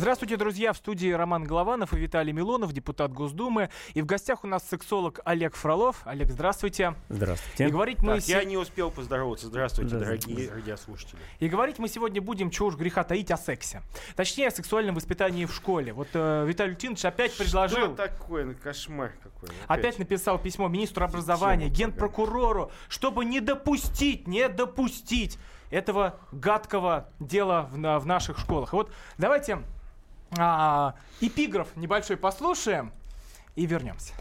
Здравствуйте, друзья! В студии Роман Голованов и Виталий Милонов, депутат Госдумы. И в гостях у нас сексолог Олег Фролов. Олег, здравствуйте. Здравствуйте. И говорить мы... Так, я не успел поздороваться. Здравствуйте, дорогие радиослушатели. И говорить мы сегодня будем, чего уж греха таить, о сексе. Точнее, о сексуальном воспитании в школе. Вот э, Виталий Лютинович опять предложил... Что такое? Ну, кошмар какой. Опять. опять написал письмо министру образования, генпрокурору, чтобы не допустить, не допустить этого гадкого дела в, в наших школах. И вот давайте а, эпиграф небольшой послушаем и вернемся.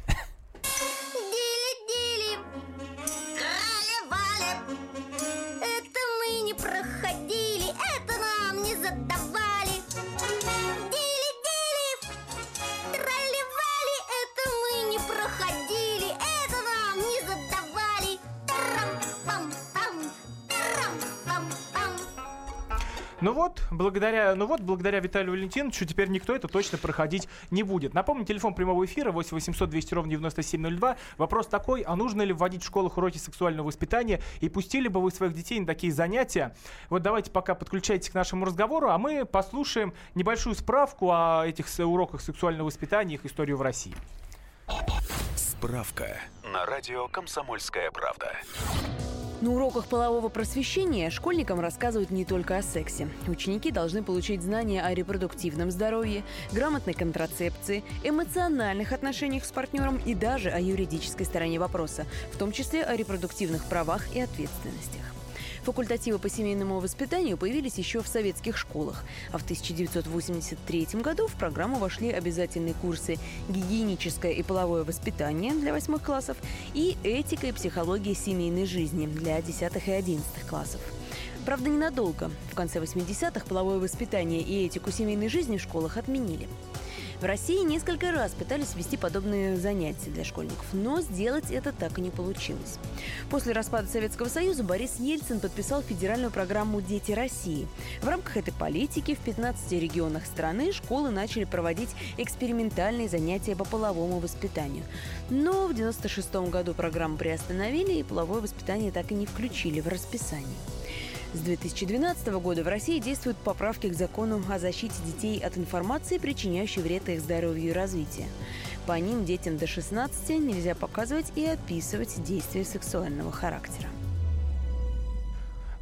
Ну вот, благодаря, ну вот, благодаря Виталию Валентиновичу теперь никто это точно проходить не будет. Напомню, телефон прямого эфира 8 800 200 ровно 9702. Вопрос такой, а нужно ли вводить в школах уроки сексуального воспитания и пустили бы вы своих детей на такие занятия? Вот давайте пока подключайтесь к нашему разговору, а мы послушаем небольшую справку о этих уроках сексуального воспитания и их историю в России. Справка на радио «Комсомольская правда». На уроках полового просвещения школьникам рассказывают не только о сексе. Ученики должны получить знания о репродуктивном здоровье, грамотной контрацепции, эмоциональных отношениях с партнером и даже о юридической стороне вопроса, в том числе о репродуктивных правах и ответственностях. Факультативы по семейному воспитанию появились еще в советских школах, а в 1983 году в программу вошли обязательные курсы «Гигиеническое и половое воспитание» для восьмых классов и «Этика и психология семейной жизни» для десятых и одиннадцатых классов. Правда, ненадолго. В конце 80-х половое воспитание и этику семейной жизни в школах отменили. В России несколько раз пытались вести подобные занятия для школьников, но сделать это так и не получилось. После распада Советского Союза Борис Ельцин подписал федеральную программу «Дети России». В рамках этой политики в 15 регионах страны школы начали проводить экспериментальные занятия по половому воспитанию. Но в 1996 году программу приостановили и половое воспитание так и не включили в расписание. С 2012 года в России действуют поправки к закону о защите детей от информации, причиняющей вред их здоровью и развитию. По ним детям до 16 нельзя показывать и описывать действия сексуального характера.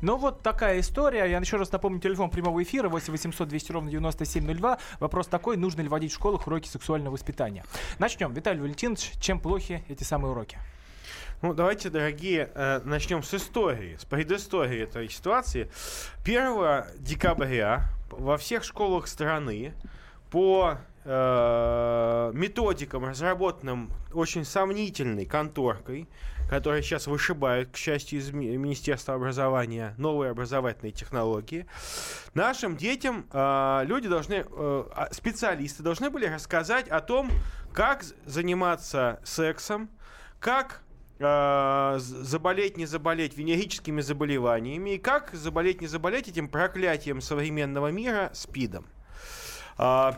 Ну вот такая история. Я еще раз напомню, телефон прямого эфира 8 800 200 ровно 9702. Вопрос такой, нужно ли вводить в школах уроки сексуального воспитания. Начнем. Виталий Валентинович, чем плохи эти самые уроки? Ну, давайте, дорогие, э, начнем с истории, с предыстории этой ситуации. 1 декабря во всех школах страны по э, методикам, разработанным очень сомнительной конторкой, которая сейчас вышибает, к счастью, из Министерства образования новые образовательные технологии, нашим детям э, люди должны, а, специалисты должны были рассказать о том, как заниматься сексом, как заболеть, не заболеть венерическими заболеваниями и как заболеть, не заболеть этим проклятием современного мира СПИДом. Э,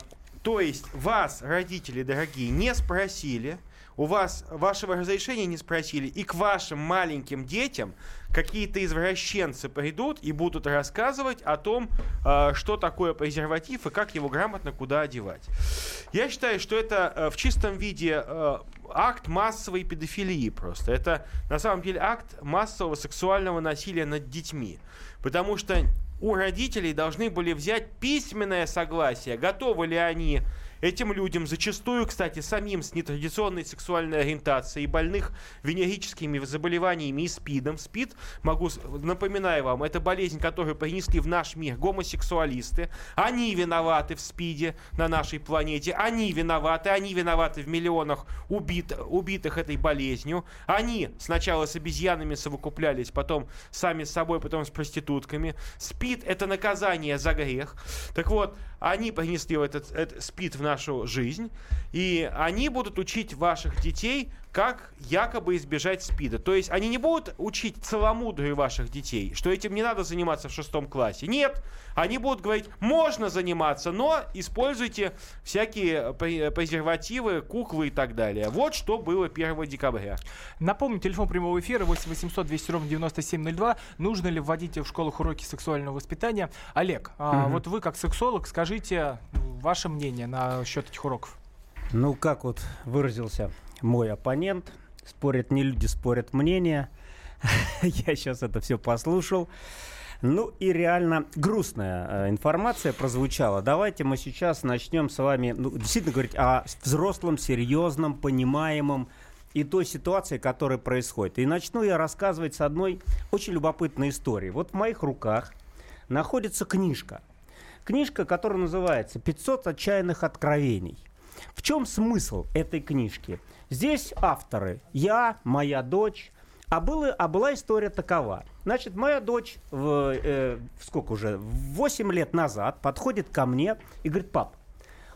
то есть вас, родители дорогие, не спросили, у вас вашего разрешения не спросили, и к вашим маленьким детям какие-то извращенцы придут и будут рассказывать о том, э, что такое презерватив и как его грамотно куда одевать. Я считаю, что это э, в чистом виде э, акт массовой педофилии просто. Это на самом деле акт массового сексуального насилия над детьми. Потому что у родителей должны были взять письменное согласие, готовы ли они Этим людям, зачастую, кстати, самим с нетрадиционной сексуальной ориентацией, больных венерическими заболеваниями и СПИДом. СПИД, могу, напоминаю вам, это болезнь, которую принесли в наш мир гомосексуалисты. Они виноваты в СПИДе на нашей планете. Они виноваты. Они виноваты в миллионах убит, убитых этой болезнью. Они сначала с обезьянами совокуплялись, потом сами с собой, потом с проститутками. СПИД – это наказание за грех. Так вот, они принесли этот, этот СПИД в нашу жизнь, и они будут учить ваших детей, как якобы избежать СПИДа. То есть они не будут учить целомудрию ваших детей, что этим не надо заниматься в шестом классе. Нет, они будут говорить, можно заниматься, но используйте всякие презервативы, куклы и так далее. Вот что было 1 декабря. Напомню, телефон прямого эфира 8 800 200 ровно 9702. Нужно ли вводить в школах уроки сексуального воспитания? Олег, угу. а вот вы как сексолог, скажите ваше мнение на счет этих уроков. Ну, как вот выразился мой оппонент, спорят не люди, спорят мнения. Я сейчас это все послушал. Ну и реально грустная э, информация прозвучала. Давайте мы сейчас начнем с вами ну, действительно говорить о взрослом, серьезном, понимаемом и той ситуации, которая происходит. И начну я рассказывать с одной очень любопытной истории. Вот в моих руках находится книжка. Книжка, которая называется «500 отчаянных откровений». В чем смысл этой книжки? Здесь авторы я, моя дочь, а, было, а была история такова. Значит, моя дочь в, э, сколько уже, 8 лет назад подходит ко мне и говорит, пап,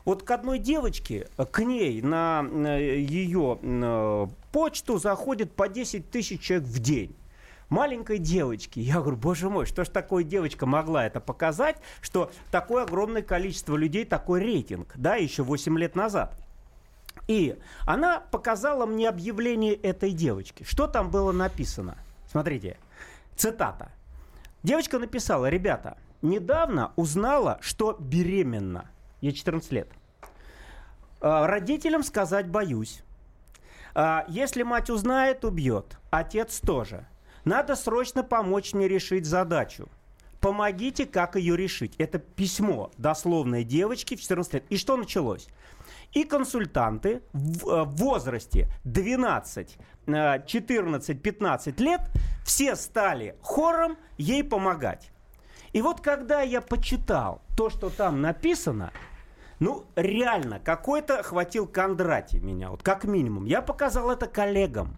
вот к одной девочке, к ней на ее на почту заходит по 10 тысяч человек в день маленькой девочки. Я говорю, боже мой, что ж такое девочка могла это показать, что такое огромное количество людей, такой рейтинг, да, еще 8 лет назад. И она показала мне объявление этой девочки. Что там было написано? Смотрите, цитата. Девочка написала, ребята, недавно узнала, что беременна. Ей 14 лет. «А, родителям сказать боюсь. «А, если мать узнает, убьет. Отец тоже. Надо срочно помочь мне решить задачу. Помогите, как ее решить. Это письмо дословной девочки в 14 лет. И что началось? И консультанты в э, возрасте 12, 14, 15 лет все стали хором ей помогать. И вот когда я почитал то, что там написано, ну, реально, какой-то хватил Кондратий меня, вот как минимум. Я показал это коллегам.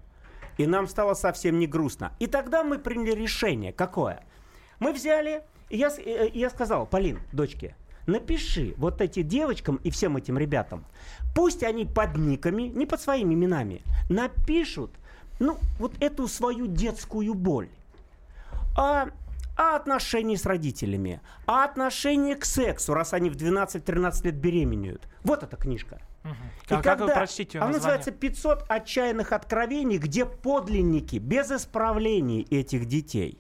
И нам стало совсем не грустно. И тогда мы приняли решение. Какое? Мы взяли, я, и я сказал, Полин, дочке, напиши вот этим девочкам и всем этим ребятам, пусть они под никами, не под своими именами, напишут, ну, вот эту свою детскую боль. А а отношения с родителями, а отношение к сексу, раз они в 12-13 лет беременеют. Вот эта книжка. Угу. И а когда, как вы прочтите Она называется «500 отчаянных откровений», где подлинники без исправлений этих детей.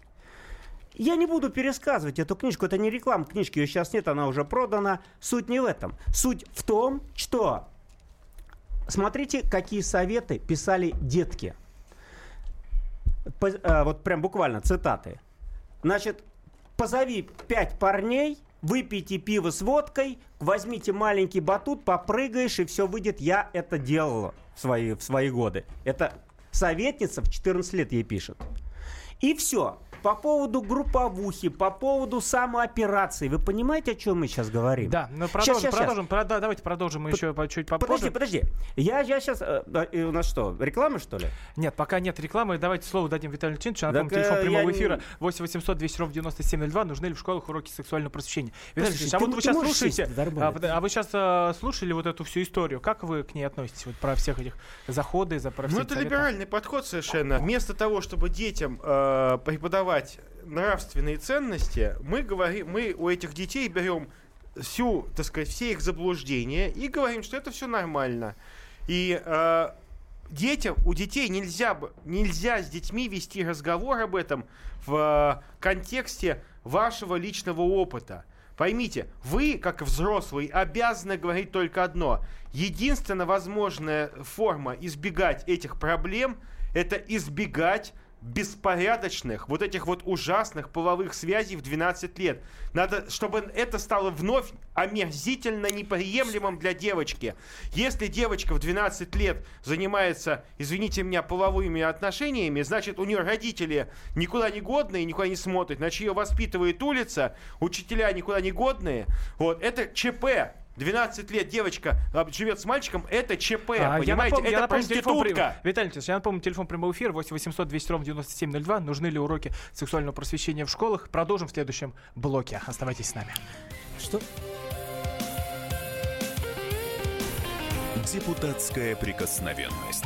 Я не буду пересказывать эту книжку, это не реклама книжки, ее сейчас нет, она уже продана. Суть не в этом. Суть в том, что смотрите, какие советы писали детки. По, а, вот прям буквально цитаты. Значит, позови пять парней, выпейте пиво с водкой, возьмите маленький батут, попрыгаешь, и все выйдет. Я это делала в свои, в свои годы. Это советница в 14 лет ей пишет. И все по поводу групповухи, по поводу самооперации. Вы понимаете, о чем мы сейчас говорим? Да, ну продолжим, сейчас, продолжим. Сейчас. Про, давайте продолжим мы еще чуть попозже. Подожди, подожди. Я, я сейчас... Э, у нас что, реклама, что ли? Нет, пока нет рекламы. Давайте слово дадим Виталию Леонидовичу. Напомню, так, телефон э, прямого я... эфира 8 800 200 ровно 9702. Нужны ли в школах уроки сексуального просвещения? Виталий Леонидович, а вот вы сейчас слушаете... А, а вы сейчас а, слушали вот эту всю историю. Как вы к ней относитесь? Вот про всех этих заходы, за про Ну, это советы? либеральный подход совершенно. Вместо того, чтобы детям э, преподавать нравственные ценности, мы говорим, мы у этих детей берем всю, так сказать, все их заблуждения и говорим, что это все нормально. И э, детям, у детей нельзя, нельзя с детьми вести разговор об этом в э, контексте вашего личного опыта. Поймите, вы, как взрослый, обязаны говорить только одно. Единственная возможная форма избегать этих проблем – это избегать беспорядочных, вот этих вот ужасных половых связей в 12 лет. Надо, чтобы это стало вновь омерзительно неприемлемым для девочки. Если девочка в 12 лет занимается, извините меня, половыми отношениями, значит, у нее родители никуда не годные, никуда не смотрят, значит, ее воспитывает улица, учителя никуда не годные. Вот, это ЧП. 12 лет девочка а, живет с мальчиком, это ЧП, а, понимаете? Я напомню, это я напомню, проститутка. Виталий Ильич, я напомню, телефон прямого эфира 8 800 200 ровно 9702. Нужны ли уроки сексуального просвещения в школах? Продолжим в следующем блоке. Оставайтесь с нами. Что? Депутатская прикосновенность.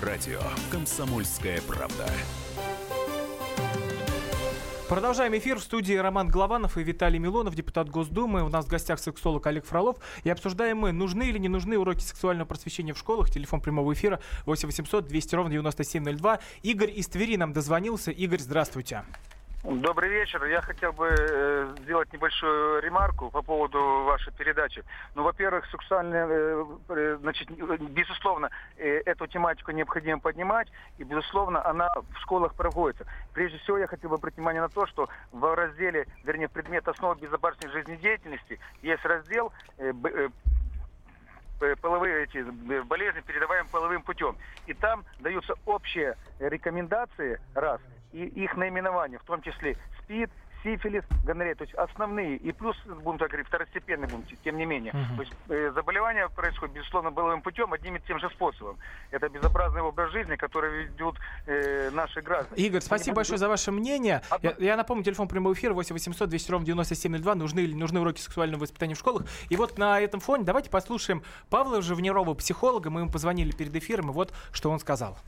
Радио «Комсомольская правда». Продолжаем эфир в студии Роман Голованов и Виталий Милонов, депутат Госдумы. У нас в гостях сексолог Олег Фролов. И обсуждаем мы, нужны или не нужны уроки сексуального просвещения в школах. Телефон прямого эфира 8 800 200 ровно 9702. Игорь из Твери нам дозвонился. Игорь, здравствуйте. Добрый вечер. Я хотел бы э, сделать небольшую ремарку по поводу вашей передачи. Ну, во-первых, сексуальная, э, э, значит, безусловно, эту тематику необходимо поднимать, и, безусловно, она в школах проводится. Прежде всего, я хотел бы обратить внимание на то, что в разделе, вернее, предмет основы безопасной жизнедеятельности есть раздел половые эти болезни, передаваемые половым путем. И там даются общие рекомендации, раз, и их наименования, в том числе СПИД, сифилис, гонорея, то есть основные, и плюс, будем так говорить, второстепенные, будем, тем не менее. Мгм. То есть э, заболевания происходят, безусловно, половым путем, одним и тем же способом. Это безобразный образ жизни, который ведут э, наши граждане. Игорь, спасибо большое буду- за ваше мнение. Одно- Я, я напомню, телефон прямого эфира 8 800 200 ровно 9702. Нужны или нужны уроки сексуального воспитания в школах. И вот на этом фоне давайте послушаем Павла Живнирова, психолога. Мы ему позвонили перед эфиром, и вот что он сказал.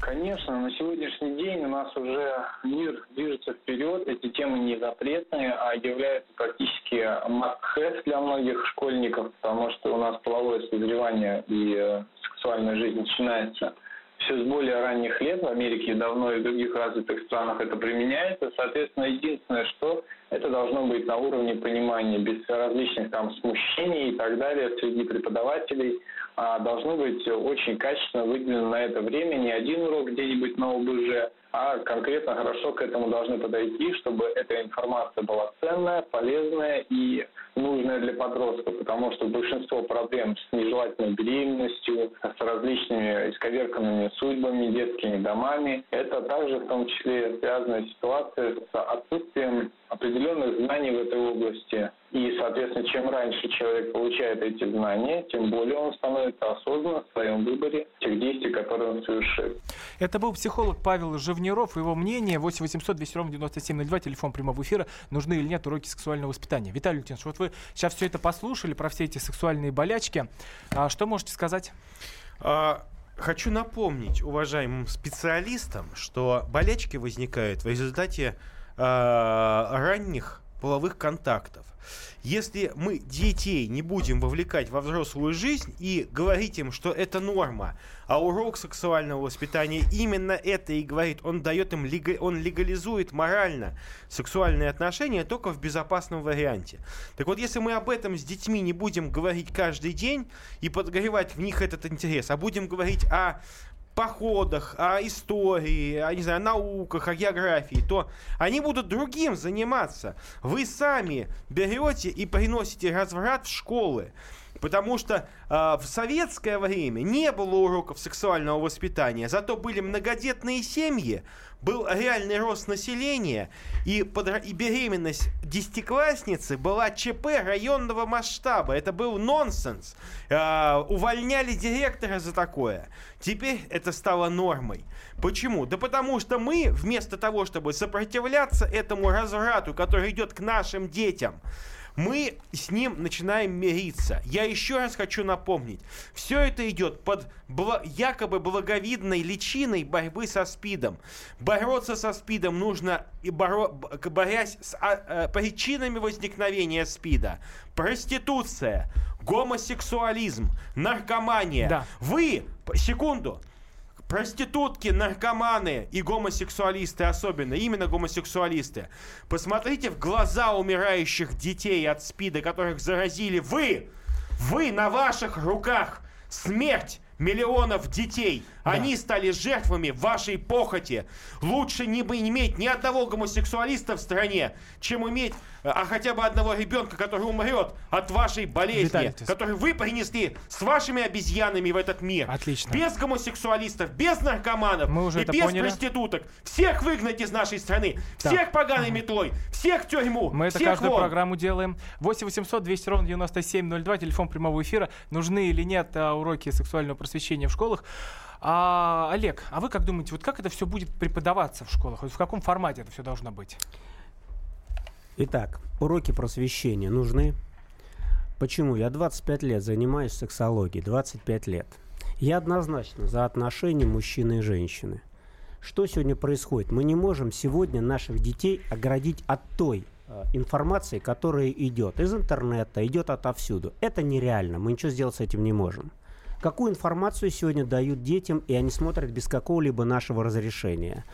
Конечно, на сегодняшний день у нас уже мир движется вперед, эти темы не запретные, а являются практически must-have для многих школьников, потому что у нас половое созревание и э, сексуальная жизнь начинается все с более ранних лет. В Америке давно и в других развитых странах это применяется. Соответственно, единственное, что это должно быть на уровне понимания, без различных там смущений и так далее среди преподавателей. А должно быть очень качественно выделено на это время. Не один урок где-нибудь на ОБЖ, а конкретно хорошо к этому должны подойти, чтобы эта информация была ценная, полезная и нужная для подростка, потому что большинство проблем с нежелательной беременностью, с различными исковерканными судьбами, детскими домами, это также в том числе связанная ситуация с отсутствием определенных знаний в этой области. И, соответственно, чем раньше человек получает эти знания, тем более он становится осознанным в своем выборе тех действий, которые он совершит. Это был психолог Павел Живниров. Его мнение 8 800 200 ровно 9702, телефон прямого эфира. Нужны или нет уроки сексуального воспитания. Виталий Лютинович, вот вы сейчас все это послушали про все эти сексуальные болячки. А что можете сказать? А, Хочу напомнить уважаемым специалистам, что болячки возникают в результате ранних половых контактов. Если мы детей не будем вовлекать во взрослую жизнь и говорить им, что это норма, а урок сексуального воспитания именно это и говорит, он дает им, он легализует морально сексуальные отношения только в безопасном варианте. Так вот, если мы об этом с детьми не будем говорить каждый день и подогревать в них этот интерес, а будем говорить о походах, о истории, о, не знаю, науках, о географии, то они будут другим заниматься. Вы сами берете и приносите разврат в школы. Потому что э, в советское время не было уроков сексуального воспитания, зато были многодетные семьи, был реальный рост населения, и, подра- и беременность десятиклассницы была ЧП районного масштаба. Это был нонсенс. Э, увольняли директора за такое. Теперь это стало нормой. Почему? Да потому что мы, вместо того, чтобы сопротивляться этому разврату, который идет к нашим детям, мы с ним начинаем мириться. Я еще раз хочу напомнить, все это идет под бла- якобы благовидной личиной борьбы со СПИДом. Бороться со СПИДом нужно, и боро- борясь с а, э, причинами возникновения СПИДа. Проституция, гомосексуализм, наркомания. Да. Вы, секунду, Проститутки, наркоманы и гомосексуалисты особенно, именно гомосексуалисты. Посмотрите в глаза умирающих детей от СПИДа, которых заразили вы. Вы на ваших руках. Смерть миллионов детей. Они стали жертвами вашей похоти. Лучше не бы иметь ни одного гомосексуалиста в стране, чем иметь а хотя бы одного ребенка, который умрет от вашей болезни, Виталий, ты- который вы принесли с вашими обезьянами в этот мир. Отлично. Без гомосексуалистов, без наркоманов Мы уже и без поняли. проституток. Всех выгнать из нашей страны. Всех поганой метлой. Всех в тюрьму. Мы это каждую вон. программу делаем. 8 800 200 ровно 9702, телефон прямого эфира. Нужны или нет а, уроки сексуального просвещения в школах? А, Олег, а вы как думаете, вот как это все будет преподаваться в школах? В каком формате это все должно быть? Итак, уроки просвещения нужны. Почему? Я 25 лет занимаюсь сексологией, 25 лет. Я однозначно за отношения мужчины и женщины. Что сегодня происходит? Мы не можем сегодня наших детей оградить от той э, информации, которая идет из интернета, идет отовсюду. Это нереально, мы ничего сделать с этим не можем. Какую информацию сегодня дают детям, и они смотрят без какого-либо нашего разрешения.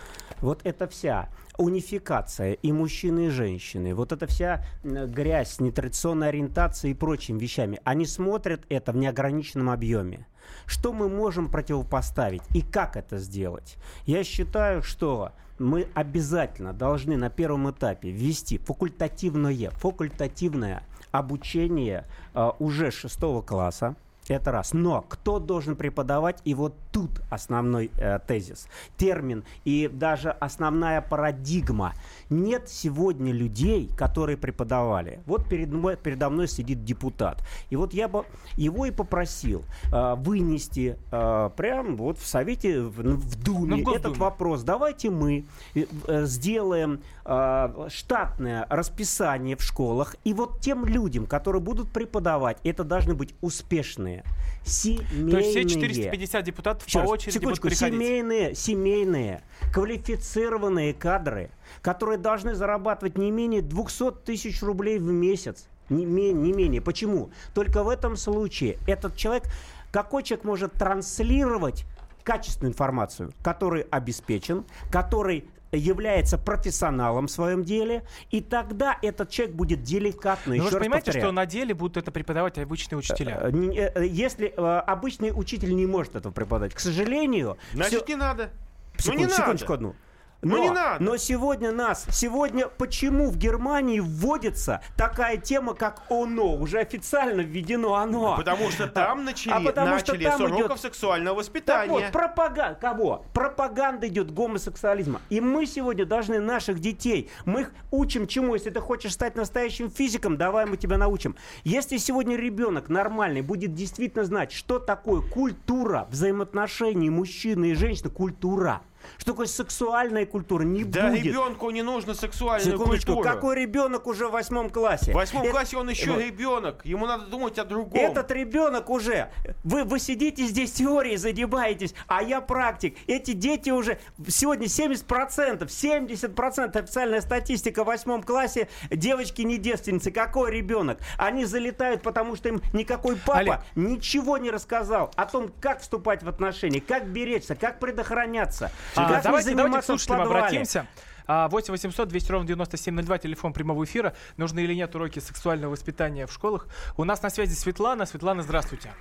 Вот это вся унификация и мужчины, и женщины, вот эта вся грязь, нетрадиционная ориентация и прочими вещами, они смотрят это в неограниченном объеме. Что мы можем противопоставить и как это сделать? Я считаю, что мы обязательно должны на первом этапе ввести факультативное, факультативное обучение э, уже шестого класса. Это раз. Но кто должен преподавать? И вот тут основной э, тезис, термин и даже основная парадигма. Нет сегодня людей, которые преподавали. Вот перед мной, передо мной сидит депутат. И вот я бы его и попросил э, вынести э, прям вот в Совете, в, в Думе Ну, в этот вопрос. Давайте мы э, э, сделаем э, штатное расписание в школах. И вот тем людям, которые будут преподавать, это должны быть успешные, семейные. То есть все 450 депутатов Еще по очереди секундочку, будут приходить? семейные, семейные, квалифицированные кадры, которые должны зарабатывать не менее 200 тысяч рублей в месяц. Не, не менее. Почему? Только в этом случае этот человек, какой человек может транслировать качественную информацию, который обеспечен, который является профессионалом в своем деле, и тогда этот человек будет деликатно, Но еще Ну, вы же понимаете, повторяю, что на деле будут это преподавать обычные учителя? э, не- э, если э, обычный учитель не может этого преподавать, к сожалению, Значит, всё- не надо. Секунд- ну не секундочку надо. одну. Ну, Но, не надо. но сегодня нас, сегодня почему в Германии вводится такая тема, как ОНО? Уже официально введено ОНО. Потому что там начали, А потому что начали там с уроков идет- сексуального Так воспитания. вот, пропаганда. Кого? Пропаганда идет гомосексуализма. И мы сегодня должны наших детей, мы их учим чему? Если ты хочешь стать настоящим физиком, давай мы тебя научим. Если сегодня ребенок нормальный будет действительно знать, что такое культура взаимоотношений мужчины и женщины, культура. Что такое сексуальная культура? Не Да будет. ребенку не нужно сексуальную Секундочку, культуру. какой ребенок уже в восьмом классе? В восьмом Это- классе он еще Вот. ребенок. Ему надо думать о другом. Этот ребенок уже, вы, вы сидите здесь теорией задеваетесь, а я практик. Эти дети уже, сегодня 70%, 70% официальная статистика в восьмом классе, девочки не девственницы. Какой ребенок? Они залетают, потому что им никакой папа Олег. ничего не рассказал о том, как вступать в отношения, как беречься, как предохраняться, А, давайте, давайте к слушателям обратимся. А, 8 800 200 ровно 9702, телефон прямого эфира. Нужны или нет уроки сексуального воспитания в школах? У нас на связи Светлана. Светлана, здравствуйте.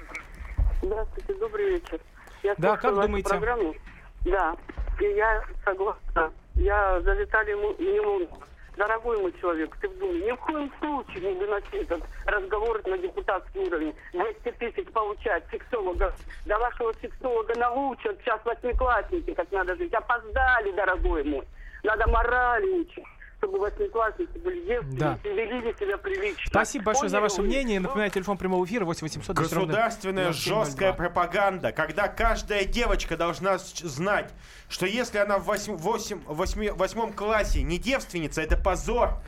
Здравствуйте, добрый вечер. Я Да, как думаете? программу. Да, и я согласна. Я за Му- Милонова. Дорогой мой человек, ты в Думе, ни в коем случае не выноси этот разговор на депутатский уровень. 200 тысяч получать сексолога. Да вашего сексолога научат сейчас восьмиклассники, как надо жить. Опоздали, дорогой мой. Надо морали учить, чтобы восьмиклассники были девственницы, Да. вели себя прилично. Спасибо большое за ваше мнение. Ну, Напоминаю, телефон прямого эфира 8 800 200 ровно Государственная 9702. жесткая пропаганда, когда каждая девочка должна знать, что если она в восьмом классе не девственница, это позор.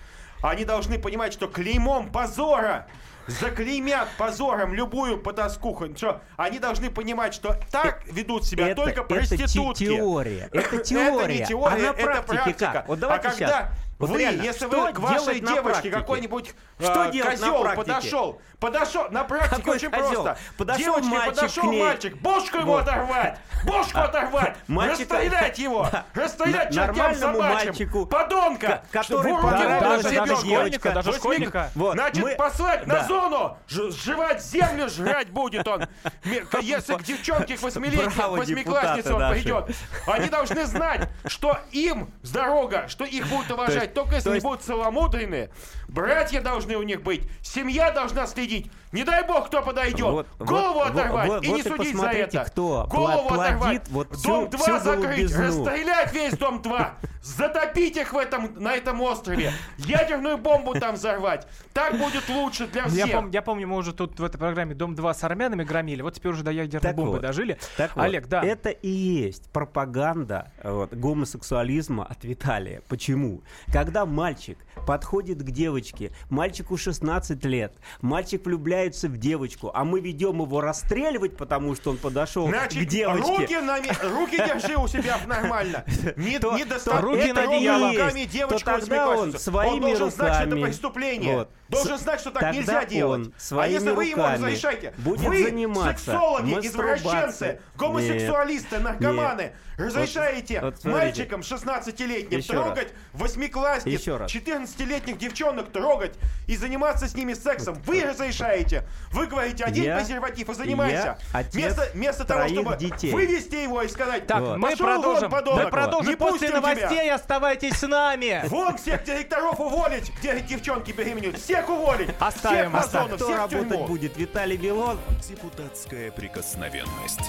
Они должны понимать, что клеймом позора заклеймят позором любую потаскуху. Что, они должны понимать, что так ведут себя это, только это те- проститутки. теория. Это Это теория. не теория, а на это практике практика. как? Вот давайте а когда сейчас. Вот вы, реально, если что вы к вашей на девочке какой-нибудь Что э, делать на козел практике? подошел, подошел, на практике Какой очень козел? просто. Подошел Девочке мальчик подошел к ней. мальчик, бошку ему Вот. оторвать, бошку оторвать, Мальчика- расстрелять его, расстрелять На- чертям собачьим, мальчику, подонка, ко- который даже ребенку. школьника, даже школьника. Вот, Значит, мы- послать на зону, жевать землю, жрать будет он. Если к девчонке к восьмилетней, восьмикласснице он пойдет, они должны знать, что им дорога, что их будут уважать, только если то они есть- будут целомудренные. Братья должны у них быть, семья должна следить. Не дай бог, кто подойдет. Вот, Голову вот, оторвать вот, и вот не и судить за это. кто Голову пла- оторвать. вот дом всю- 2 всю закрыть, расстрелять весь дом 2. Затопить их в этом, на этом острове. Ядерную бомбу там взорвать. Так будет лучше для Я, всех. пом- я помню, мы уже тут в этой программе «Дом-2» с армянами громили, вот теперь уже до ядерной Так бомбы вот. дожили. Так вот, Олег, да. Это и есть пропаганда вот, гомосексуализма от Виталия. Почему? Когда мальчик подходит к девочке, мальчику 16 лет, мальчик влюбляется в девочку, а мы ведем его расстреливать, потому что он подошел Значит, к девочке. руки, на руки держи у себя нормально. Не, То- не достать руки на руками девочку То тогда он своими Он должен знать, что это руками- преступление. Вот. Должен знать, что так тогда нельзя делать. А если вы ему руками разрешаете, будет вы заниматься сексологи, извращенцы, гомосексуалисты, наркоманы, разрешаете вот смотрите. мальчикам 16-летним Еще раз. трогать восьмиклассниц, Еще раз. 14-летних девчонок трогать и заниматься с ними сексом. Вы разрешаете. Вы говорите, одень Я- презерватив и занимайся. я отец Вместо, вместо того, чтобы детей. вывести его и сказать, Так, Вот. мы продолжим. подонок, мы продолжим не после пустим тебя. новостей. Оставайтесь с нами. Вон всех директоров уволить, где девчонки беременеют. Всех уволить. Оставим, всех оставим. Кто всех работать тюрьму. будет? Виталий Вилон? Депутатская прикосновенность.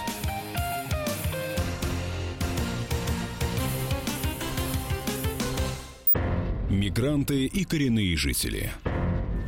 Мигранты и коренные жители.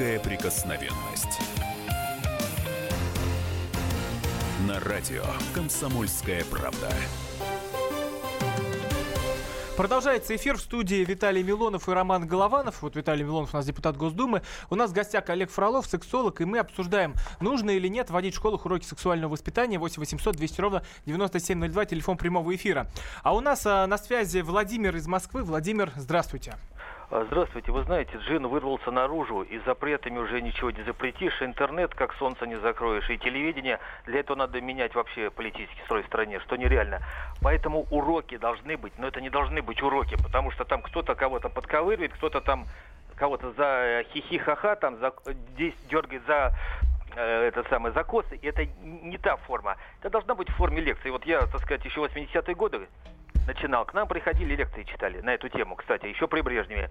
Депутатская прикосновенность. На радио «Комсомольская правда». Продолжается эфир в студии Виталий Милонов и Роман Голованов. Вот Виталий Милонов у нас депутат Госдумы. У нас в гостях Олег Фролов, сексолог, и мы обсуждаем, нужно или нет вводить в школах уроки сексуального воспитания. 8 800 200 ровно 9702, телефон прямого эфира. А у нас а, на связи Владимир из Москвы. Владимир, здравствуйте. А, Здравствуйте. Вы знаете, джин вырвался наружу, и запретами уже ничего не запретишь. Интернет, как солнце, не закроешь. И телевидение, для этого надо менять вообще политический строй в стране, что нереально. Поэтому уроки должны быть, но это не должны быть уроки, потому что там кто-то кого-то подковыривает, кто-то там кого-то за э, хихи-ха-ха, там за, дергает за э, это самое закосы, и это не та форма. Это должна быть в форме лекции. Вот я, так сказать, еще 80-е годы начинал. К нам приходили лекции читали на эту тему, кстати, еще при Брежневе.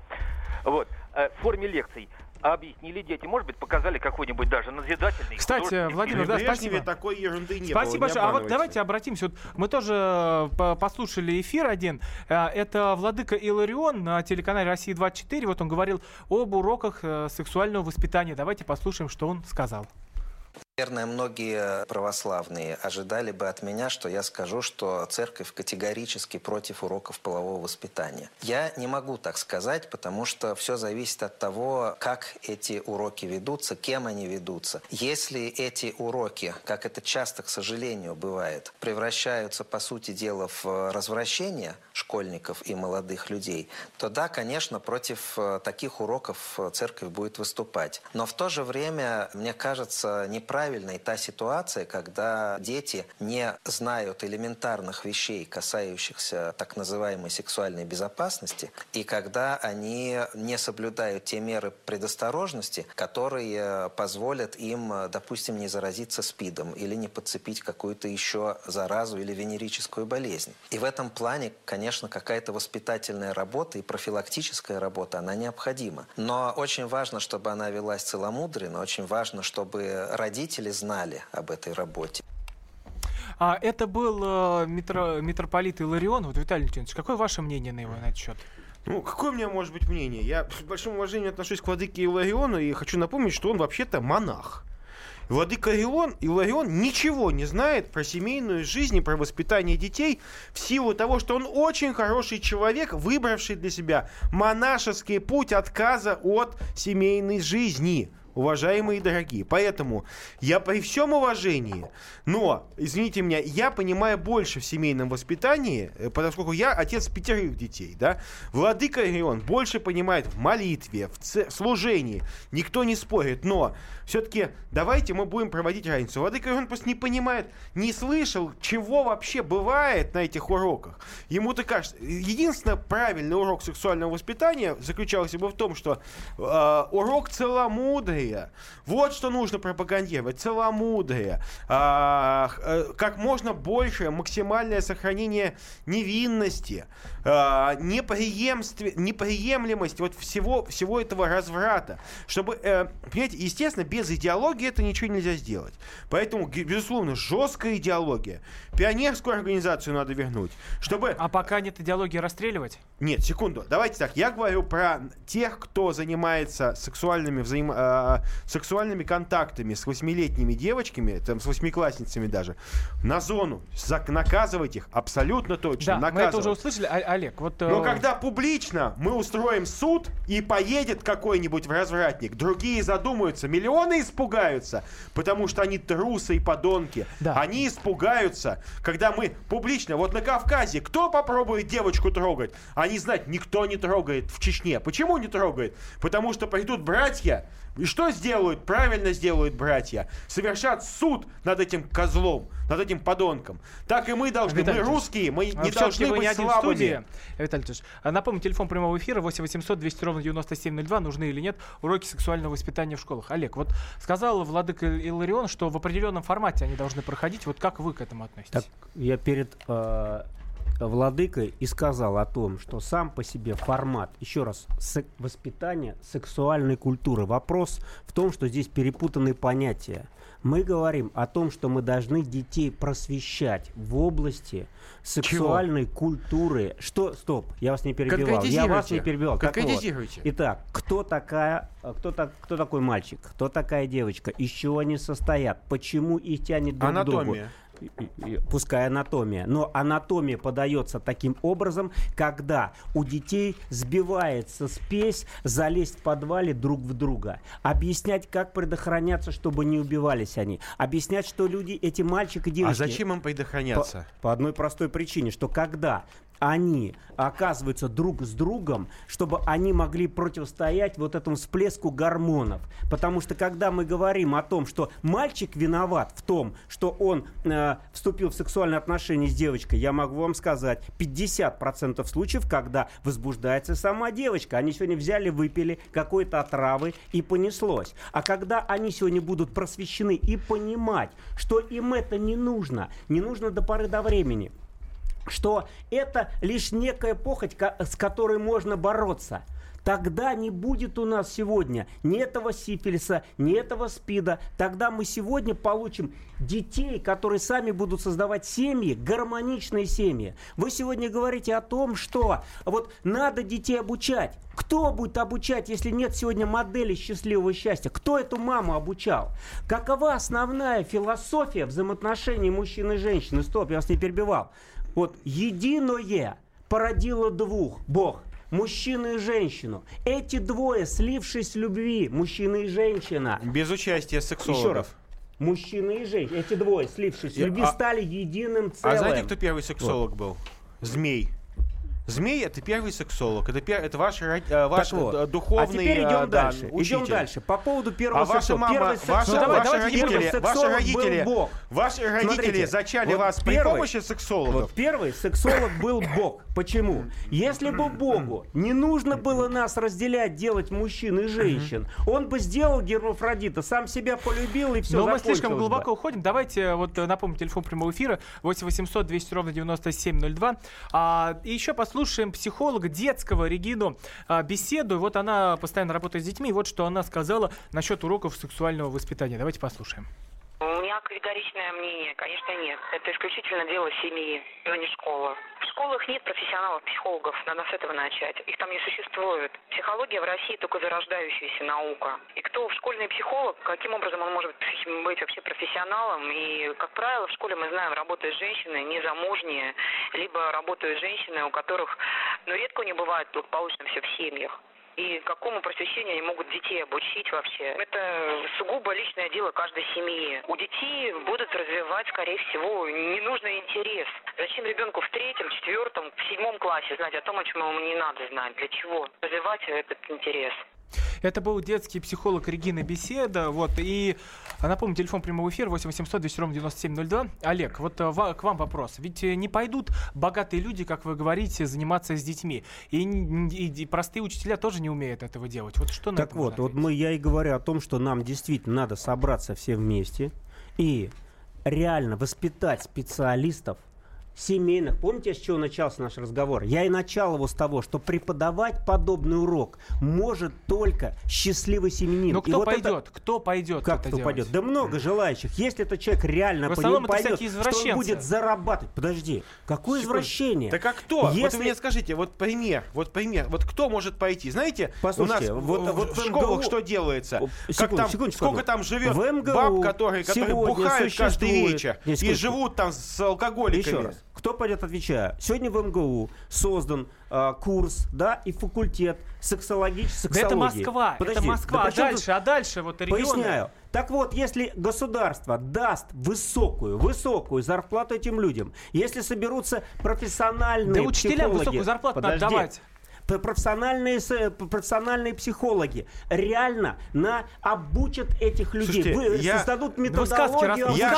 Вот. Э, В форме лекций объяснили дети, может быть, показали какой-нибудь даже назидательный. Кстати, Владимир, да, спасибо. такой ерунды не Спасибо было, не большое. А вот давайте обратимся. Вот мы тоже э, по- послушали эфир один. Э, Это владыка Иларион на телеканале Россия 24. Вот он говорил об уроках сексуального воспитания. Давайте послушаем, что он сказал. Наверное, многие православные ожидали бы от меня, что я скажу, что церковь категорически против уроков полового воспитания. Я не могу так сказать, потому что все зависит от того, как эти уроки ведутся, кем они ведутся. Если эти уроки, как это часто, к сожалению, бывает, превращаются, по сути дела, в развращение школьников и молодых людей, то да, конечно, против э, таких уроков э, церковь будет выступать. Но в то же время, мне кажется, неправильной та ситуация, когда дети не знают элементарных вещей, касающихся так называемой сексуальной безопасности, и когда они не соблюдают те меры предосторожности, которые позволят им, допустим, не заразиться СПИДом или не подцепить какую-то еще заразу или венерическую болезнь. И в этом плане, конечно, какая-то воспитательная работа и профилактическая работа, она необходима. Но очень важно, чтобы она велась целомудренно, очень важно, чтобы родители знали об этой работе. А это был э, митро- митрополит Иларион. Вот, Виталий Леонидович, какое ваше мнение на его на этот счет? Ну, какое у меня может быть мнение? Я с большим уважением отношусь к владыке Илариону и хочу напомнить, что он вообще-то монах. Владыка Илон, Иларион ничего не знает про семейную жизнь и про воспитание детей в силу того, что он очень хороший человек, выбравший для себя монашеский путь отказа от семейной жизни уважаемые и дорогие. Поэтому я при всем уважении, но, извините меня, я понимаю больше в семейном воспитании, э, поскольку я отец пятерых детей, да. Владыка Ирион больше понимает в молитве, в, ц- служении. Никто не спорит, но все-таки давайте мы будем проводить разницу. Владыка Ирион просто не понимает, не слышал, чего вообще бывает на этих уроках. Ему-то кажется, единственный правильный урок сексуального воспитания заключался бы в том, что э, урок целомудрия. Вот что нужно пропагандировать. Целомудрие. А, э, как можно больше максимальное сохранение невинности. А, неприемлемость вот всего, всего этого разврата. Чтобы, э, понимаете, естественно, без идеологии это ничего нельзя сделать. Поэтому, безусловно, жесткая идеология. Пионерскую организацию надо вернуть. Чтобы... А пока нет идеологии расстреливать? Нет, секунду. Давайте так. Я говорю про тех, кто занимается сексуальными, взаим... э, сексуальными контактами с восьмилетними девочками, там, с восьмиклассницами даже, на зону. Зак- наказывать их абсолютно точно. Да, мы это наказывать. уже услышали. А- Олег, вот... э, Но когда публично мы устроим суд и поедет какой-нибудь развратник, другие задумаются, миллионы испугаются, потому что они трусы и подонки. Они испугаются, когда мы публично, вот на Кавказе, кто попробует девочку трогать? Они знают, никто не трогает в Чечне. Почему не трогает? Потому что придут братья, и что сделают? Правильно сделают братья. Совершат суд над этим козлом, над этим подонком. Так и мы должны, Виталий мы русские, мы а не должны быть не слабыми. студии. Виталий Ильич, а напомню, телефон прямого эфира 8 800 200 ровно 9702. Нужны или нет уроки сексуального воспитания в школах? Олег, вот сказал Владыка Иларион, что в определенном формате они должны проходить. Вот как вы к этому относитесь? Так я перед э, владыкой и сказал о том, что сам по себе формат, еще раз, сек- воспитание сексуальной культуры. Вопрос в том, что здесь перепутанные понятия. Мы говорим о том, что мы должны детей просвещать в области сексуальной культуры. Что? Стоп, я вас не перебивал. Я вас не Конкретизируйте. перебивал. Так вот. Конкретизируйте. Итак, кто такая, э, кто, так, кто такой мальчик, кто такая девочка, из чего они состоят, почему их тянет друг к другу? Пускай анатомия, но анатомия подается таким образом, когда у детей сбивается спесь залезть в подвале друг в друга, объяснять, как предохраняться, чтобы не убивались они, объяснять, что люди, эти мальчик и девочки... А зачем им предохраняться? По, по одной простой причине, что когда они оказываются друг с другом, чтобы они могли противостоять вот этому всплеску гормонов. Потому что когда мы говорим о том, что мальчик виноват в том, что он э, вступил в сексуальные отношения с девочкой, я могу вам сказать, 50% случаев, когда возбуждается сама девочка. Они сегодня взяли, выпили какой-то отравы и понеслось. А когда они сегодня будут просвещены и понимать, что им это не нужно, не нужно до поры до времени, что это лишь некая похоть, с которой можно бороться. Тогда не будет у нас сегодня ни этого сифилиса, ни этого спида. Тогда мы сегодня получим детей, которые сами будут создавать семьи, гармоничные семьи. Вы сегодня говорите о том, что вот надо детей обучать. Кто будет обучать, если нет сегодня модели счастливого счастья? Кто эту маму обучал? Какова основная философия взаимоотношений мужчины и женщины? Стоп, я вас не перебивал. Вот единое породило двух, Бог, мужчину и женщину. Эти двое, слившись в любви, мужчина и женщина. Без участия сексологов. Еще раз. Мужчина и женщина. Эти двое, слившись в любви, а- стали единым целым. А знаете, кто первый сексолог был? Змей. Змей это первый сексолог. Это, пер- это ваш, э, ваш Так вот. э, духовный а теперь идем э, да, дальше. учитель. Идем дальше. По поводу первого А ваша мама, Первый ваша, сексолог- Ну, давай, ваши, родители, ваши родители, был Бог. ваши родители Смотрите, зачали вот вас при первый- помощи сексологов. Вот первый сексолог был Бог. Почему? Если бы Богу не нужно было нас разделять, делать мужчин и женщин, он бы сделал гермафродита, сам себя полюбил и все. Но мы слишком глубоко уходим. Давайте э, вот э, напомню телефон прямого эфира 8 800 200 ровно 9702. А, и еще послушаем психолога детского Регину а, беседу. Вот она постоянно работает с детьми. И вот что она сказала насчет уроков сексуального воспитания. Давайте послушаем. У меня категоричное мнение, конечно, нет. Это исключительно дело семьи, но не школы. В школах нет профессионалов-психологов, надо с этого начать. Их там не существует. Психология в России только зарождающаяся наука. И кто школьный психолог, каким образом он может быть вообще профессионалом? И, как правило, в школе мы знаем, работают женщины незамужние, либо работают женщины, у которых, ну, редко не бывает благополучно все в семьях и какому просвещению они могут детей обучить вообще. Это сугубо личное дело каждой семьи. У детей будут развивать, скорее всего, ненужный интерес. Зачем ребенку в третьем, четвертом, в седьмом классе знать о том, о чем ему не надо знать? Для чего? Развивать этот интерес. Это был детский психолог Регина Беседа. Вот, и напомню, телефон прямого эфира 8 800 200 ровно 9702. Олег, вот э, к вам вопрос. Ведь э, не пойдут богатые люди, как вы говорите, заниматься с детьми. И, и, и простые учителя тоже не умеют этого делать. Вот что Так вот, вот мы, я и говорю о том, что нам действительно надо собраться все вместе и реально воспитать специалистов, семейных. Помните, с чего начался наш разговор? Я и начал его с того, что преподавать подобный урок может только счастливый семьянин. Но кто вот пойдет? Это... Кто пойдет? Как кто делать? пойдет? Да много желающих. Если этот человек реально В основном пойдет, что он будет зарабатывать. Подожди, какое Секунд. извращение? Так а кто? Если... Вот вы мне скажите, вот пример, вот пример, вот кто может пойти? Знаете, Послушайте, у нас вот, в, вот в школах что делается? Секунду, как там, секунду, сколько там живет в МГУ баб, которые, которые бухают каждый вечер и живут там с алкоголиками? Еще раз. Кто пойдет, отвечаю. Сегодня в МГУ создан э, курс, да, и факультет сексологической да это Москва, Подожди, это Москва. Да а дальше, тут... а дальше вот регионы. Поясняю. Так вот, если государство даст высокую, высокую зарплату этим людям, если соберутся профессиональные да учителям психологи, высокую зарплату подожди, надо давать профессиональные, профессиональные психологи реально на, обучат этих людей. Слушайте, вы я... создадут методологию. Я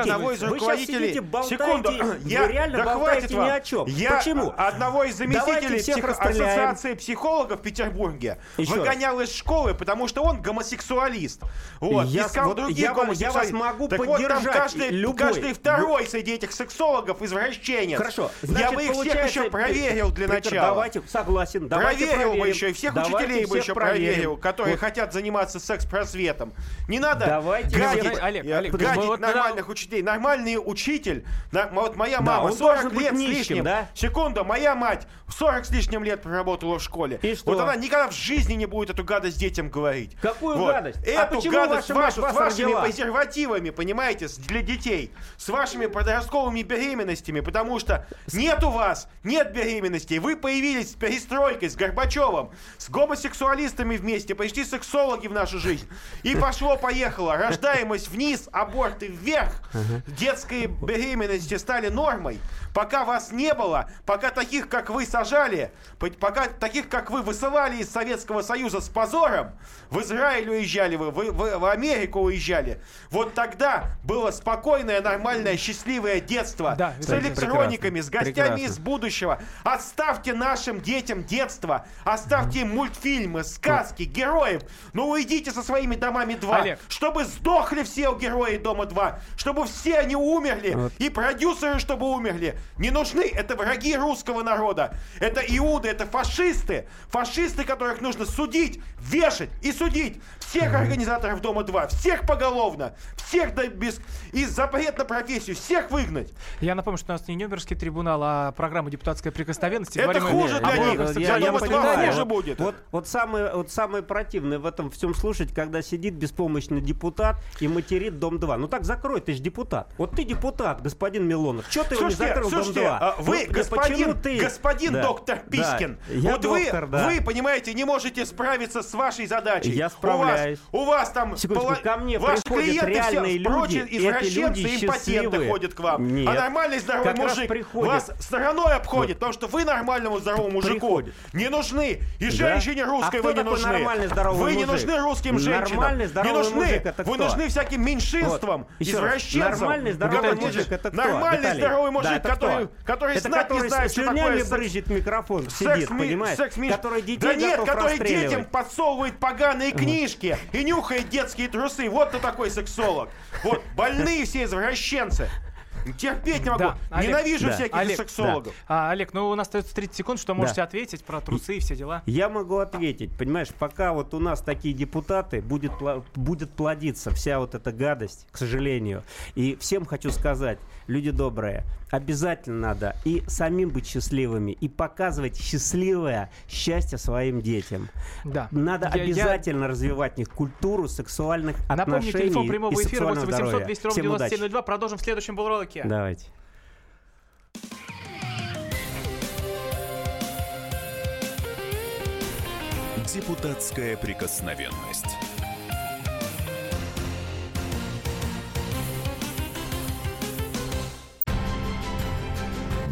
одного из руководителей... Секунду, я... вы реально да болтаете ни о чем. Я Почему? одного из заместителей псих... ассоциации психологов в Петербурге Еще выгонял раз. из школы, потому что он гомосексуалист. Вот, я, искал вот, других я. Я вас могу так поддержать. Вот, там каждый, любой. каждый второй среди этих сексологов извращенец. Хорошо. Значит, я бы их всех еще проверил для начала. Давайте, согласен согласен. Давайте проверил проверим. бы еще, и всех Давайте учителей бы еще проверим. проверил, которые вот. хотят заниматься секс-просветом. Не надо Давайте гадить, Олег, Олег, гадить вот нормальных да. учителей. Нормальный учитель, на, вот моя мама да, 40 лет нищим, с лишним, да? секунду, моя мать 40 с лишним лет проработала в школе. И что? Вот она никогда в жизни не будет эту гадость детям говорить. Какую вот. гадость? А эту а гадость вашу, с вашими родила? презервативами, понимаете, для детей, с вашими подростковыми беременностями, потому что нет у вас, нет беременностей, вы появились с перестройкой, с Горбачевым, с гомосексуалистами вместе, почти сексологи в нашу жизнь. И пошло-поехало. Рождаемость вниз, аборты вверх. Детские беременности стали нормой. Пока вас не было, пока таких, как вы, сажали, пока таких, как вы, высылали из Советского Союза с позором, в Израиль уезжали вы, в, в, в Америку уезжали, вот тогда было спокойное, нормальное, счастливое детство да, с электрониками, с гостями прекрасно. из будущего. Оставьте нашим детям детство, оставьте им мультфильмы, сказки, героев. Ну уйдите со своими домами 2, Олег. чтобы сдохли все герои дома 2, чтобы все они умерли, вот. и продюсеры, чтобы умерли. Не нужны, это враги русского народа. Это иуды, это фашисты. Фашисты, которых нужно судить, вешать и судить. Всех организаторов Дома-2, всех поголовно, всех да без... и запрет на профессию, всех выгнать. Я напомню, что у нас не Нюрнбергский трибунал, а программа депутатская прикосновенность. Это Говорим хуже для них. Я, я, я хуже будет. Вот, вот, самое, вот самое противное в этом всем слушать, когда сидит беспомощный депутат и материт Дом-2. Ну так закрой, ты же депутат. Вот ты депутат, господин Милонов. Что ты слушайте, его не закрыл слушайте, Дом-2? А вы, вот, господин, ты... господин да, доктор Пискин, да, вот доктор, вы, да. вы, понимаете, не можете справиться с вашей задачей. Я справляюсь. У вас, у вас там пола... ко мне ваши клиенты все люди, прочие извращенцы, импотенты ходят к вам. Нет. А нормальный здоровый Как мужик приходят. вас стороной обходит, потому что вы нормальному здоровому мужику Приходит. не нужны. И Да? женщине русской А вы не нужны. Вы не нужны русским женщинам. Не нужны. Вы нужны всяким меньшинствам, Вот. Извращенцам. Нормальный здоровый мужик это кто? Нормальный здоровый мужик, который, знать не знает, что такое брызжет микрофон, сидит, понимаешь? Который детей Да нет, который детям подсовывает поганые книжки и нюхает детские трусы. Вот кто такой сексолог. Вот, больные все извращенцы. Терпеть не могу. Да, Олег. Ненавижу Да. всяких Олег, сексологов. А, Олег, ну у нас остается 30 секунд, что можете Да. ответить про трусы и все дела. Я могу ответить, понимаешь, пока вот у нас такие депутаты, будет, будет плодиться вся вот эта гадость, к сожалению. И всем хочу сказать, люди добрые, обязательно надо и самим быть счастливыми, и показывать счастливое счастье своим детям. Да. Надо Я- я- обязательно развивать в них культуру сексуальных Напомню, отношений телефон прямого и эфира сексуального 8 800 здоровья. 200 ровно Всем удачи. 9702. Продолжим в следующем полуролике. Давайте. Депутатская прикосновенность.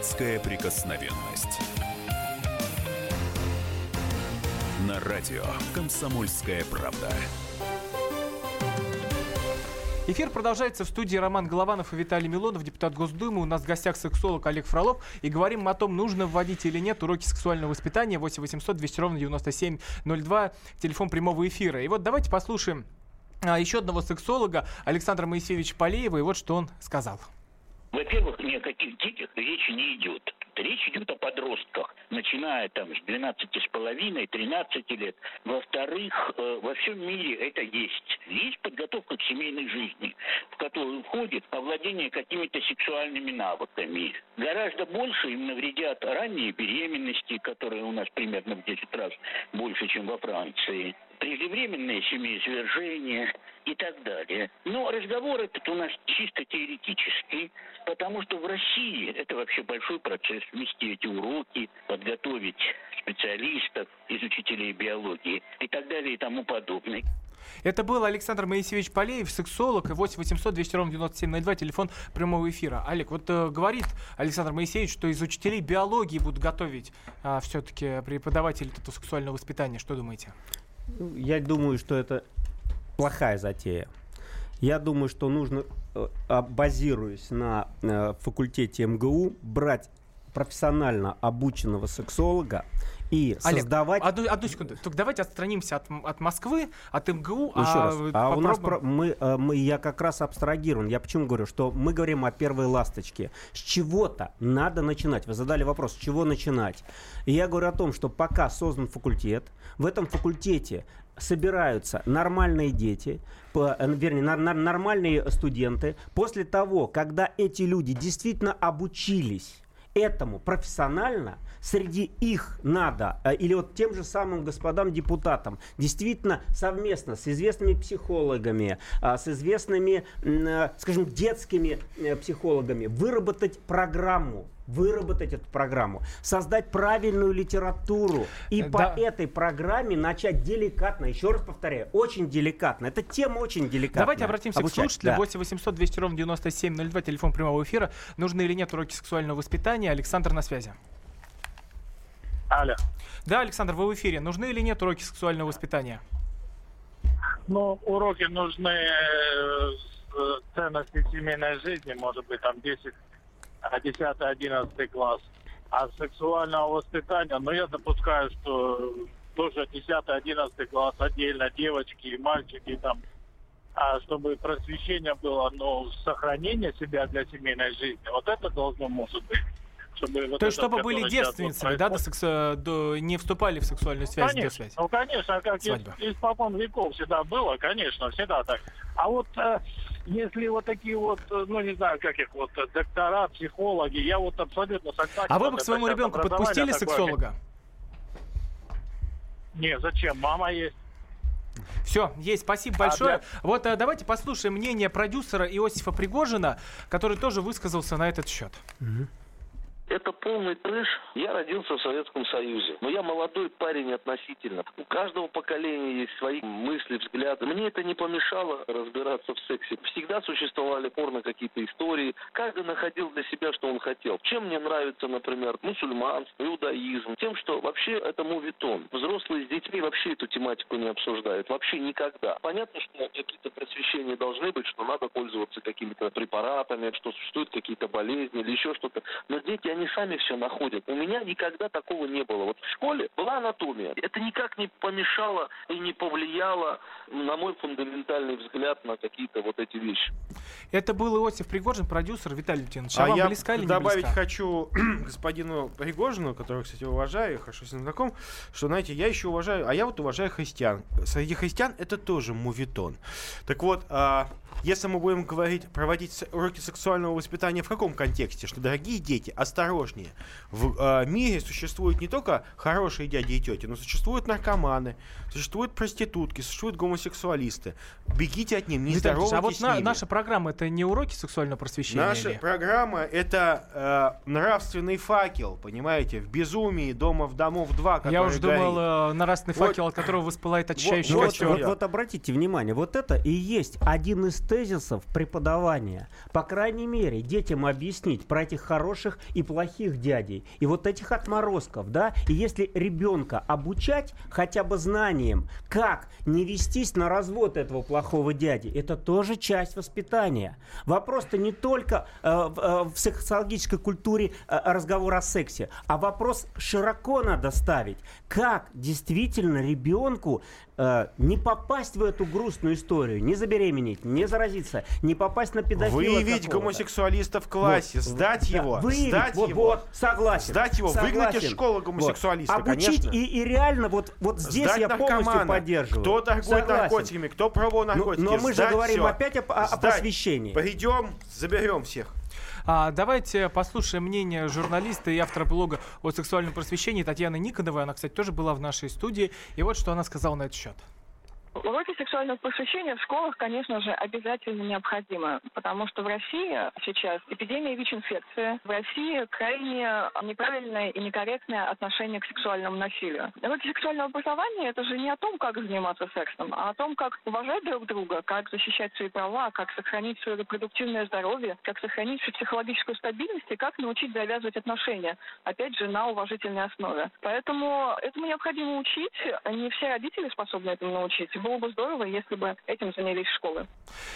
Депутатская прикосновенность. На радио «Комсомольская правда». Эфир продолжается в студии Роман Голованов и Виталий Милонов, депутат Госдумы. У нас в гостях сексолог Олег Фролов. И говорим о том, нужно вводить или нет уроки сексуального воспитания. 8 800 200 ровно 9702, телефон прямого эфира. И вот давайте послушаем а, еще одного сексолога Александра Моисеевича Полеева. И вот что он сказал. Во-первых, ни о каких детях речи не идет. Речь идет о подростках, начиная там с 12 с половиной, 13 лет. Во-вторых, э, во всем мире это есть. Есть подготовка к семейной жизни, в которую входит овладение какими-то сексуальными навыками. Гораздо больше им навредят ранние беременности, которые у нас примерно в 10 раз больше, чем во Франции преждевременное семяизвержение и так далее. Но разговор этот у нас чисто теоретический, потому что в России это вообще большой процесс вести эти уроки, подготовить специалистов из учителей биологии и так далее и тому подобное. Это был Александр Моисеевич Полеев, сексолог, и 8 800 200 ровно 9702, телефон прямого эфира. Олег, вот э, говорит Александр Моисеевич, что из учителей биологии будут готовить а, все-таки преподавателей этого сексуального воспитания. Что думаете? Я думаю, что это плохая затея. Я думаю, что нужно, э, а, базируясь на э, факультете МГУ, брать профессионально обученного сексолога и Олег, создавать... Одну, одну секунду. Только давайте отстранимся от, от Москвы, от МГУ. Еще а раз. А у нас попробуем- про- мы, э, мы, я как раз абстрагирован. Я почему говорю, что мы говорим о первой ласточке. С чего-то надо начинать. Вы задали вопрос, с чего начинать. И я говорю о том, что пока создан факультет, в этом факультете собираются нормальные дети, по- э, вернее, нормальные студенты. После того, когда эти люди действительно обучились этому профессионально, среди их надо, э, или вот тем же самым господам депутатам, действительно совместно с известными психологами, а, с известными, э, скажем, детскими психологами выработать программу, выработать эту программу, создать правильную литературу и Э, по да. этой программе начать деликатно, еще раз повторяю, очень деликатно. Эта тема очень деликатная. Давайте обратимся Обучать, к слушателю. да. 8 800 200 ровно 9702, телефон прямого эфира. Нужны или нет уроки сексуального воспитания? Александр на связи. Алло. Да, Александр, вы в эфире. Нужны или нет уроки сексуального воспитания? Ну, уроки нужны э, э, ценности семейной жизни, может быть, там 10, 10 11 класс. А сексуального воспитания, ну, я допускаю, что тоже 10 11 класс отдельно, девочки и мальчики там, а чтобы просвещение было, ну, сохранение себя для семейной жизни, вот это должно, может быть. Чтобы вот То есть, чтобы были девственницами, да, до секса- до- не вступали в сексуальную связь Конечно, связи? ну конечно, как из, Свадьба. испокон веков всегда было, конечно, всегда так. А вот э, если вот такие вот, э, ну не знаю, как их вот, э, доктора, психологи, я вот абсолютно согласен. А вы бы к своему ребенку подпустили сексолога? Не, зачем? Мама есть. Все, есть, спасибо А большое. для- Вот э, давайте послушаем мнение продюсера Иосифа Пригожина, который тоже высказался на этот счет. Это полный трэш. Я родился в Советском Союзе, но я молодой парень относительно. У каждого поколения есть свои мысли, взгляды. Мне это не помешало разбираться в сексе. Всегда существовали порно какие-то истории. Каждый находил для себя, что он хотел. Чем мне нравится, например, мусульманство, иудаизм. Тем, что вообще это мувитон. Взрослые с детьми вообще эту тематику не обсуждают. Вообще никогда. Понятно, что какие-то просвещения должны быть, что надо пользоваться какими-то препаратами, что существуют какие-то болезни или еще что-то. Но дети, они сами все находят. У меня никогда такого не было. Вот в школе была анатомия. Это никак не помешало и не повлияло, на мой фундаментальный взгляд, на какие-то вот эти вещи. Это был Иосиф Пригожин, продюсер Виталий Лютинович. А, А вам я близка или не добавить близка? хочу господину Пригожину, которого, кстати, уважаю, хорошо с ним знаком, что, знаете, я еще уважаю, а я вот уважаю христиан. Среди христиан это тоже мувитон. Так вот, а, если мы будем говорить, проводить уроки сексуального воспитания в каком контексте? Что, дорогие дети, осторожнее. В а, мире существуют не только хорошие дяди и тети, но существуют наркоманы, существуют проститутки, существуют гомосексуалисты. Бегите от них, не Виталий здоровайтесь а вот с на- ними. наша программа это не уроки сексуального просвещения? Наша или? программа это э, нравственный факел, понимаете, в безумии домов домов 2, Я уже думал, э, нравственный Вот. факел, от которого воспылает очищающий вот, костер. вот- вот обратите внимание, вот это и есть один из тезисов преподавания. По крайней мере, детям объяснить про этих хороших и плохих дядей. И вот этих отморозков, да. И если ребенка обучать хотя бы знанием, как не вестись на развод этого плохого дяди, это тоже часть воспитания. Вопрос-то не только э, в, э, в сексологической культуре э, разговор о сексе, а вопрос широко надо ставить. Как действительно ребенку э, не попасть в эту грустную историю, не забеременеть, не заразиться, не попасть на педофила Выявить гомосексуалиста в классе, Вот, сдать да, его, выявить, сдать вот, его. вот, согласен. Сдать его, выгнать из согласен. школы гомосексуалиста, Вот. Обучить конечно. и, и реально вот, вот здесь Сдать я полностью наркомана. поддерживаю. Кто торгует Согласен. наркотиками, кто пробовал Но- наркотики. но мы же говорим всё. опять о- о- о просвещении. Пойдем, заберем всех. А, давайте послушаем мнение журналиста и автора блога о сексуальном просвещении Татьяны Никоновой. Она, кстати, тоже была в нашей студии. И вот что она сказала на этот счет. Уроки сексуального просвещения в школах, конечно же, обязательно необходимы, потому что в России сейчас эпидемия ВИЧ-инфекции, в России крайне неправильное и некорректное отношение к сексуальному насилию. Уроки сексуального образования – это же не о том, как заниматься сексом, а о том, как уважать друг друга, как защищать свои права, как сохранить свое репродуктивное здоровье, как сохранить свою психологическую стабильность и как научить завязывать отношения, опять же, на уважительной основе. Поэтому этому необходимо учить. Не все родители способны этому научить. Было бы здорово, если бы этим занялись школы.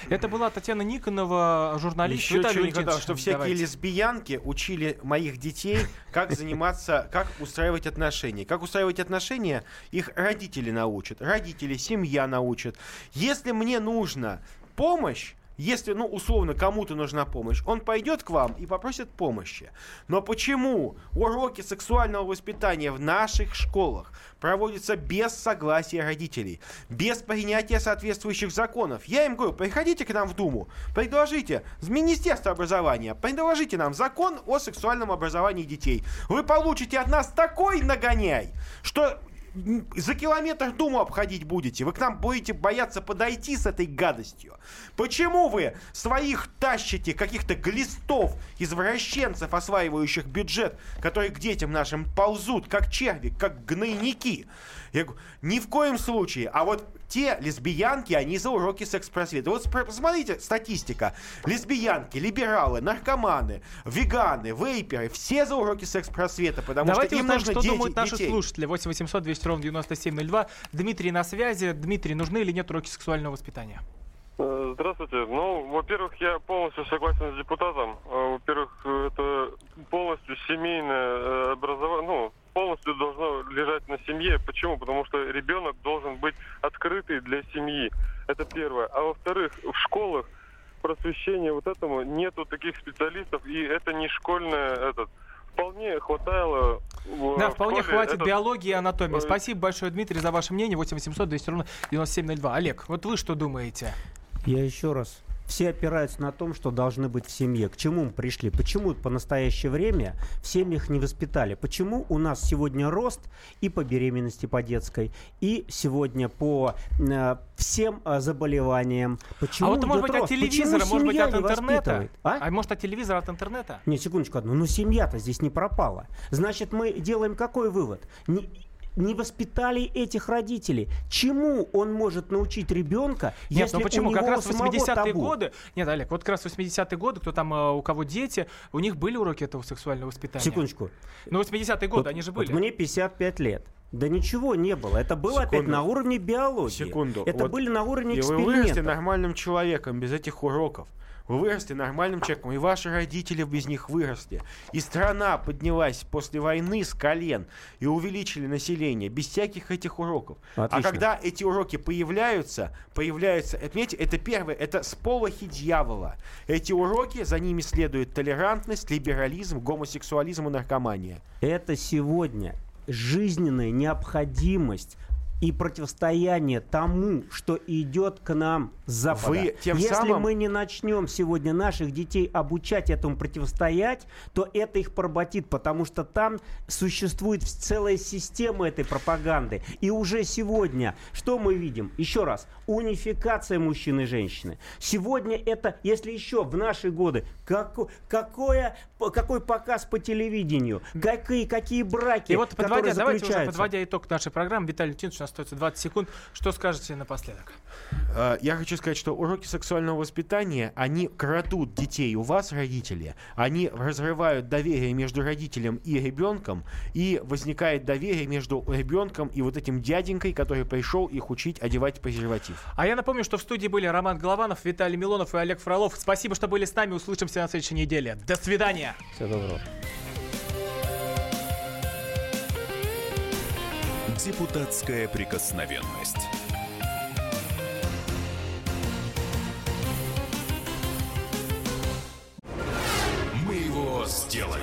Это была Татьяна Никонова, журналист. Еще Виталий хватало, Валентинович, что всякие давайте. лесбиянки учили моих детей, как заниматься, как устраивать отношения. Как устраивать отношения, их родители научат. Родители, семья научат. Если мне нужна помощь, если, ну, условно, кому-то нужна помощь, он пойдет к вам и попросит помощи. Но почему уроки сексуального воспитания в наших школах проводятся без согласия родителей, без принятия соответствующих законов? Я им говорю, приходите к нам в Думу, предложите с Министерства образования, предложите нам закон о сексуальном образовании детей. Вы получите от нас такой нагоняй, что за километр Думу обходить будете. Вы к нам будете бояться подойти с этой гадостью. Почему вы своих тащите каких-то глистов, извращенцев, осваивающих бюджет, которые к детям нашим ползут, как черви, как гнойники? Я говорю, ни в коем случае. А вот те лесбиянки, они за уроки секс-просвета. Вот посмотрите, статистика. Лесбиянки, либералы, наркоманы, веганы, вейперы, все за уроки секс-просвета, потому Давайте что им узнаем, нужно что дети- думают наши детей. слушатели. 8 800 200 ровно 9702. Дмитрий на связи. Дмитрий, нужны или нет уроки сексуального воспитания? Э, Здравствуйте. Ну, во-первых, я полностью согласен с депутатом. Э, Во-первых, э, это полностью семейное образование, ну, полностью должно лежать на семье. Почему? Потому что ребенок должен быть открытый для семьи. Это первое. А во-вторых, в школах просвещения вот этому нету таких специалистов, и это не школьное этот. Вполне хватало. Да, вполне школе хватит этот- биологии и анатомии. э, Спасибо большое, Дмитрий, за ваше мнение. 8 800 200 ровно 9702. Олег, вот вы что думаете? Я еще раз все опираются на том, что должны быть в семье. К чему мы пришли? Почему по настоящее время в семьях не воспитали? Почему у нас сегодня рост и по беременности по детской, и сегодня по э, всем э, заболеваниям? Почему а вот, может быть, от рост? телевизора, Почему может быть, от не интернета? А? а может, от телевизора, от интернета? Не, секундочку одну. Ну, семья-то здесь не пропала. Значит, мы делаем какой вывод? Не, не воспитали этих родителей. Чему он может научить ребенка, Нет, если ну почему? у него Как раз у самого 80-е табу? годы... Нет, Олег, вот как раз 80-е годы, кто там, э, у кого дети, у них были уроки этого сексуального воспитания? Секундочку. Ну, 80-е годы, Вот- они же вот были. мне 55 лет. Да ничего не было. Это было опять Секунду. на уровне биологии. Секунду. Это Вот были на уровне И вы выросли нормальным человеком без этих уроков. Вы выросли нормальным человеком, и ваши родители без них выросли. И страна поднялась после войны с колен и увеличили население без всяких этих уроков. Отлично. А когда эти уроки появляются, появляются, понимаете, это первое, это сполохи дьявола. Эти уроки, за ними следует толерантность, либерализм, гомосексуализм и наркомания. Это сегодня жизненная необходимость и противостояние тому, что идет к нам с Запада. Вы тем Если самым- мы не начнем сегодня наших детей обучать этому противостоять, то это их поработит, потому что там существует целая система этой пропаганды. И уже сегодня, что мы видим? Еще раз, унификация мужчин и женщины. Сегодня это, если еще в наши годы, како- какое, какой показ по телевидению, какие, какие браки, И вот подводя, которые давайте уже подводя итог нашей программы, Виталий Леонидович, у нас остается 20 секунд. Что скажете напоследок? Э, Я хочу сказать, что уроки сексуального воспитания, они крадут детей у вас, родители, они разрывают доверие между родителем и ребенком, и возникает доверие между ребенком и вот этим дяденькой, который пришел их учить одевать презерватив. А я напомню, что в студии были Роман Голованов, Виталий Милонов и Олег Фролов. Спасибо, что были с нами. Услышимся на следующей неделе. До свидания. Всего доброго. Депутатская прикосновенность. Мы его сделали.